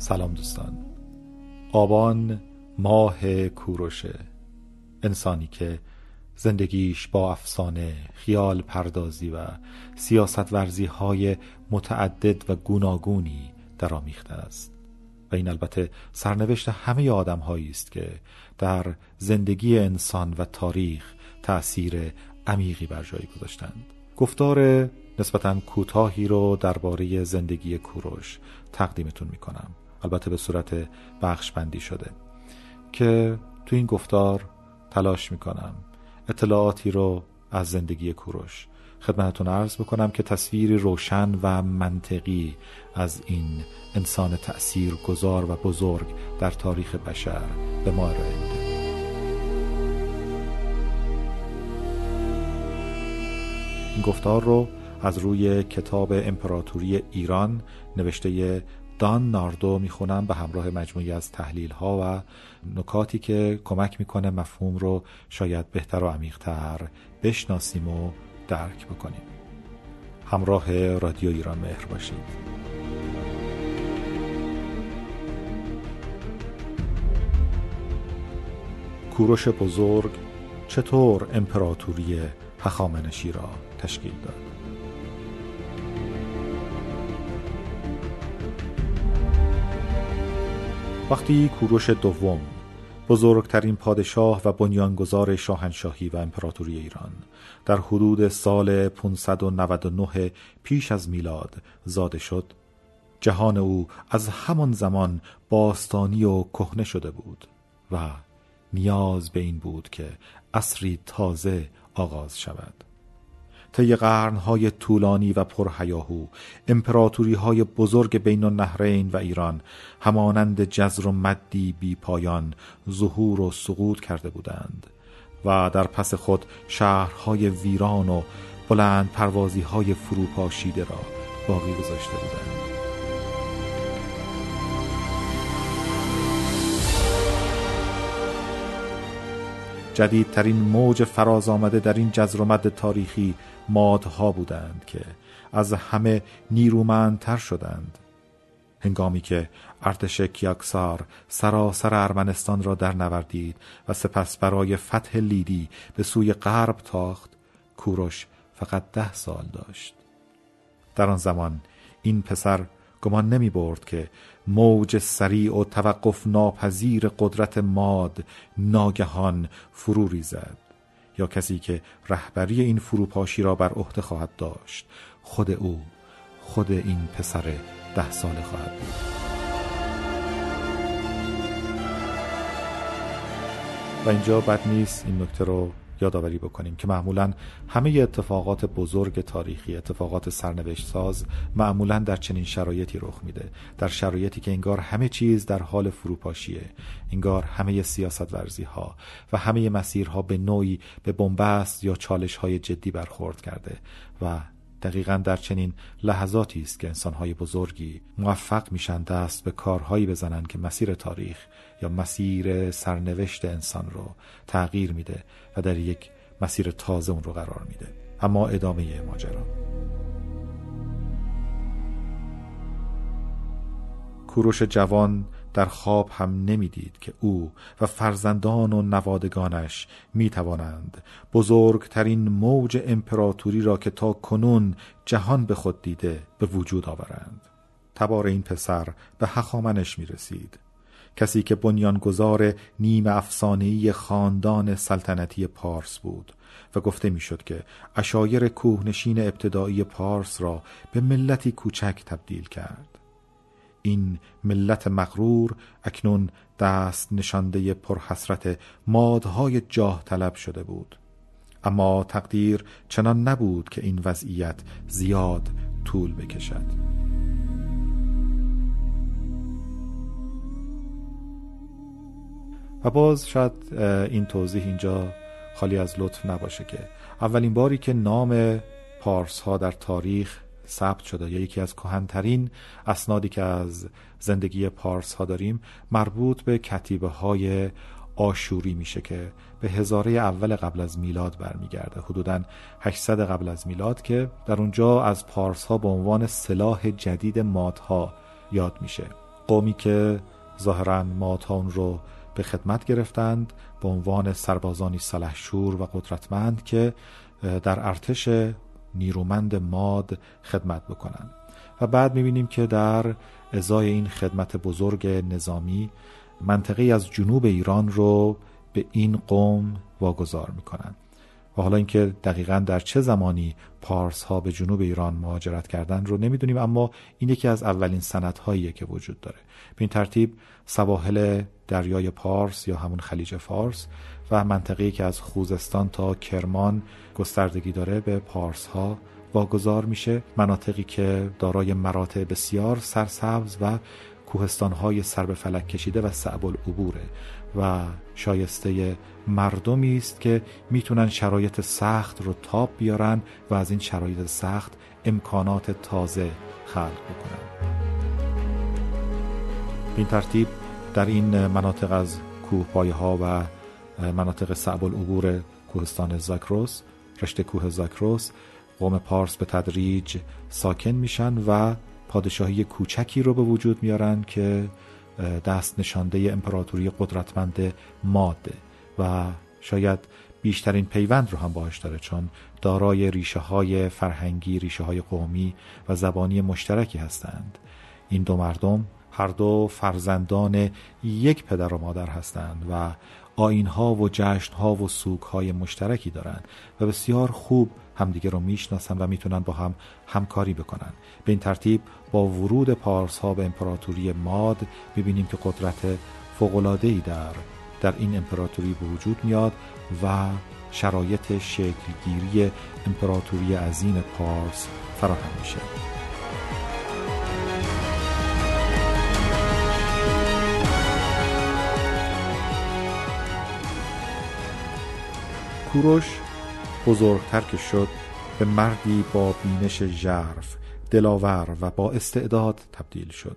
سلام دوستان. آبان ماه کوروشه انسانی که زندگیش با افسانه خیال پردازی و سیاست ورزی های متعدد و گوناگونی درآمیخته است. و این البته سرنوشت همه آدم هایی است که در زندگی انسان و تاریخ تأثیر عمیقی بر جای گذاشتند. گفتار نسبتا کوتاهی رو درباره زندگی کوروش تقدیمتون می‌کنم. البته به صورت بخش بندی شده که تو این گفتار تلاش می‌کنم اطلاعاتی رو از زندگی کوروش خدمتتون عرض بکنم که تصویری روشن و منطقی از این انسان تأثیر گذار و بزرگ در تاریخ بشر به ما ارائه میده. این گفتار رو از روی کتاب امپراتوری ایران نوشته دان ناردو می‌خونم به همراه مجموعی از تحلیل ها و نکاتی که کمک می‌کنه مفهوم رو شاید بهتر و عمیقتر بشناسیم و درک بکنیم. همراه رادیو ایران مهر باشید. کوروش بزرگ چطور امپراتوری هخامنشی را تشکیل داد؟ وقتی کوروش دوم بزرگترین پادشاه و بنیانگذار شاهنشاهی و امپراتوری ایران در حدود سال 599 پیش از میلاد زاده شد جهان او از همان زمان باستانی و کهنه شده بود و نیاز به این بود که اصری تازه آغاز شود. طی قرنهای طولانی و پرهیاهو امپراتوری های بزرگ بین النهرین و ایران همانند جزر و مدی بی پایان ظهور و سقوط کرده بودند و در پس خود شهرهای ویران و بلند پروازی های فروپاشیده را باقی گذاشته بودند. جدیدترین موج فراز آمده در این جزر و مد تاریخی مادها بودند که از همه نیرومندتر شدند. هنگامی که ارتش کیاکسار سراسر ارمنستان را در نوردید و سپس برای فتح لیدی به سوی غرب تاخت کوروش فقط ده سال داشت. در آن زمان این پسر گمان نمی برد که موج سریع و توقف ناپذیر قدرت ماد ناگهان فرو ریزد. یا کسی که رهبری این فروپاشی را بر عهده خواهد داشت خود او خود این پسر ده ساله خواهد بود. و اینجا بد نیست این نکته رو یادآوری بکنیم که معمولا همه اتفاقات بزرگ تاریخی اتفاقات سرنوشت ساز معمولا در چنین شرایطی رخ میده. در شرایطی که انگار همه چیز در حال فروپاشیه انگار همه سیاست ورزی ها و همه مسیرها به نوعی به بنبست یا چالش های جدی برخورد کرده و دقیقا در چنین لحظاتی است که انسانهای بزرگی موفق میشن دست به کارهایی بزنن که مسیر تاریخ یا مسیر سرنوشت انسان رو تغییر میده و در یک مسیر تازه اون رو قرار میده. اما ادامه ماجرا. کوروش جوان در خواب هم نمی‌دید که او و فرزندان و نوادگانش می توانند بزرگترین موج امپراتوری را که تا کنون جهان به خود دیده به وجود آورند. تبار این پسر به حخامنش می رسید کسی که بنیانگذار نیم افسانه‌ای خاندان سلطنتی پارس بود و گفته می‌شد که اشایر کوهنشین ابتدایی پارس را به ملتی کوچک تبدیل کرد. این ملت مغرور اکنون دست نشانده پرحسرت مادهای جاه طلب شده بود. اما تقدیر چنان نبود که این وضعیت زیاد طول بکشد. و باز شاید این توضیح اینجا خالی از لطف نباشه که اولین باری که نام پارس ها در تاریخ ثبت شده. یا یکی از کهنترین اسنادی که از زندگی پارس ها داریم مربوط به کتیبه های آشوری میشه که به هزاره اول قبل از میلاد برمیگرده. حدودا 800 قبل از میلاد که در اونجا از پارس ها به عنوان سلاح جدید مادها یاد میشه. قومی که ظاهرا ماتان رو به خدمت گرفتند به عنوان سربازانی سلحشور و قدرتمند که در ارتش نیرومند ماد خدمت بکنند. و بعد می‌بینیم که در ازای این خدمت بزرگ نظامی منطقه از جنوب ایران رو به این قوم واگذار می‌کنند. و حالا اینکه دقیقا در چه زمانی پارس ها به جنوب ایران مهاجرت کردن رو نمی‌دونیم اما این یکی از اولین هاییه که وجود داره. به این ترتیب سواحل دریای پارس یا همون خلیج فارس و منطقه‌ای که از خوزستان تا کرمان گستردگی داره به پارس ها واگذار میشه. مناطقی که دارای مراتع بسیار سرسبز و کوهستان های سر به فلک کشیده و صعب العبوره و شایسته مردمی است که می‌تونن شرایط سخت رو تاب بیارن و از این شرایط سخت امکانات تازه خلق بکنن. این ترتیب در این مناطق از کوه ها و مناطق صعب العبور کوهستان زاکروس رشته کوه زاکروس قوم پارس به تدریج ساکن میشن و پادشاهی کوچکی رو به وجود میارن که دست نشانده امپراتوری قدرتمند ماده و شاید بیشترین پیوند رو هم باش داره چون دارای ریشه های فرهنگی ریشه های قومی و زبانی مشترکی هستند. این دو مردم هر دو فرزندان یک پدر و مادر هستند و ها و ها و های مشترکی دارند و بسیار خوب همدیگه رو می‌شناسن و می‌تونن با هم همکاری بکنن. به این ترتیب با ورود پارس ها به امپراتوری ماد می‌بینیم که قدرت ای در در این امپراتوری به وجود میاد و شرایط شکلگیری امپراتوری عظیم پارس فراهم میشه. کوروش بزرگتر که شد به مردی با بینش ژرف دلاور و با استعداد تبدیل شد.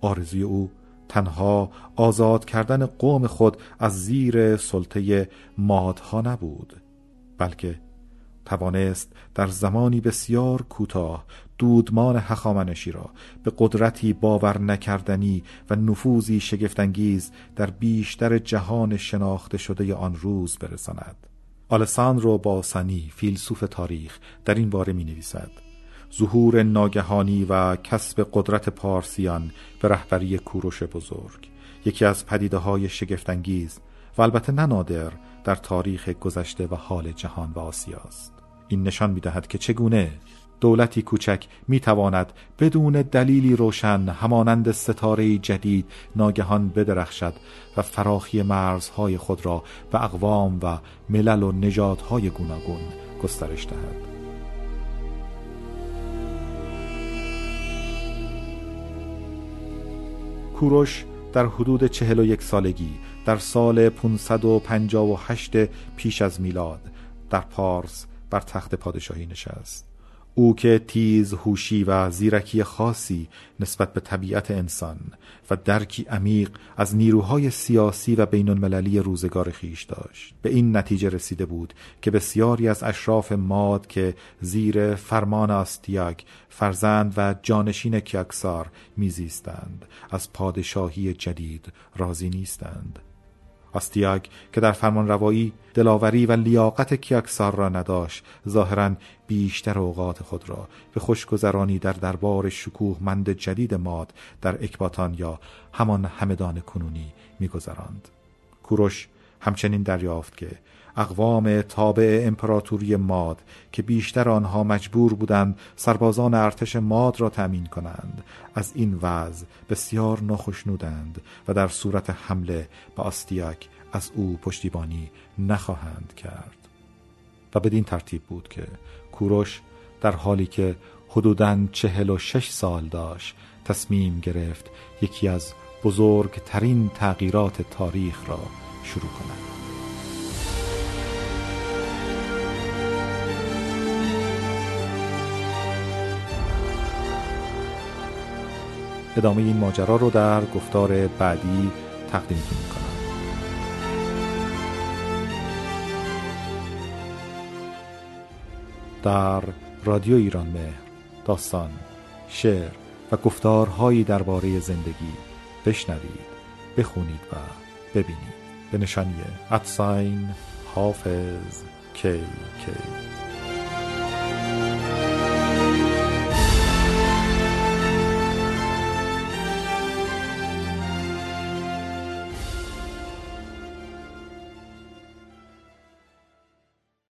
آرزوی او تنها آزاد کردن قوم خود از زیر سلطه مادها نبود بلکه توانست در زمانی بسیار کوتاه دودمان هخامنشی را به قدرتی باور نکردنی و نفوذی شگفتانگیز در بیشتر جهان شناخته شده آن روز برساند. آلساندرو باسانی فیلسوف تاریخ در این باره می نویسد ظهور ناگهانی و کسب قدرت پارسیان به رهبری کوروش بزرگ یکی از پدیده های شگفتانگیز و البته ننادر در تاریخ گذشته و حال جهان و آسیاست این نشان می دهد که چگونه دولتی کوچک می تواند بدون دلیلی روشن همانند ستاره جدید ناگهان بدرخشد و فراخی مرزهای خود را به اقوام و ملل و نژادهای گوناگون گسترش دهد. کوروش در حدود چهل و یک سالگی در سال 558 پیش از میلاد در پارس بر تخت پادشاهی نشست. او که تیز هوشی و زیرکی خاصی نسبت به طبیعت انسان و درکی عمیق از نیروهای سیاسی و بین المللی روزگار خیش داشت. به این نتیجه رسیده بود که بسیاری از اشراف ماد که زیر فرمان آستیاگ فرزند و جانشین کیاکسار میزیستند از پادشاهی جدید راضی نیستند. آستیاگ که در فرمان روایی دلاوری و لیاقت کیاکسار را نداشت ظاهرا بیشتر اوقات خود را به خوشگذرانی در دربار شکوه مند جدید ماد در اکباتان یا همان همدان کنونی میگذراند. کوروش همچنین دریافت که اقوام تابع امپراتوری ماد که بیشتر آنها مجبور بودند سربازان ارتش ماد را تأمین کنند از این وضع بسیار ناخشنودند و در صورت حمله به آستیاک از او پشتیبانی نخواهند کرد. و بدین ترتیب بود که کوروش در حالی که حدوداً چهل و شش سال داشت تصمیم گرفت یکی از بزرگترین تغییرات تاریخ را شروع کند ادامه این ماجرا رو در گفتار بعدی تقدیمتون می‌کنم. در رادیو ایران مهر داستان شعر و گفتارهایی درباره زندگی بشنوید بخونید و ببینید. به نشانی ادساین حافظ کی کی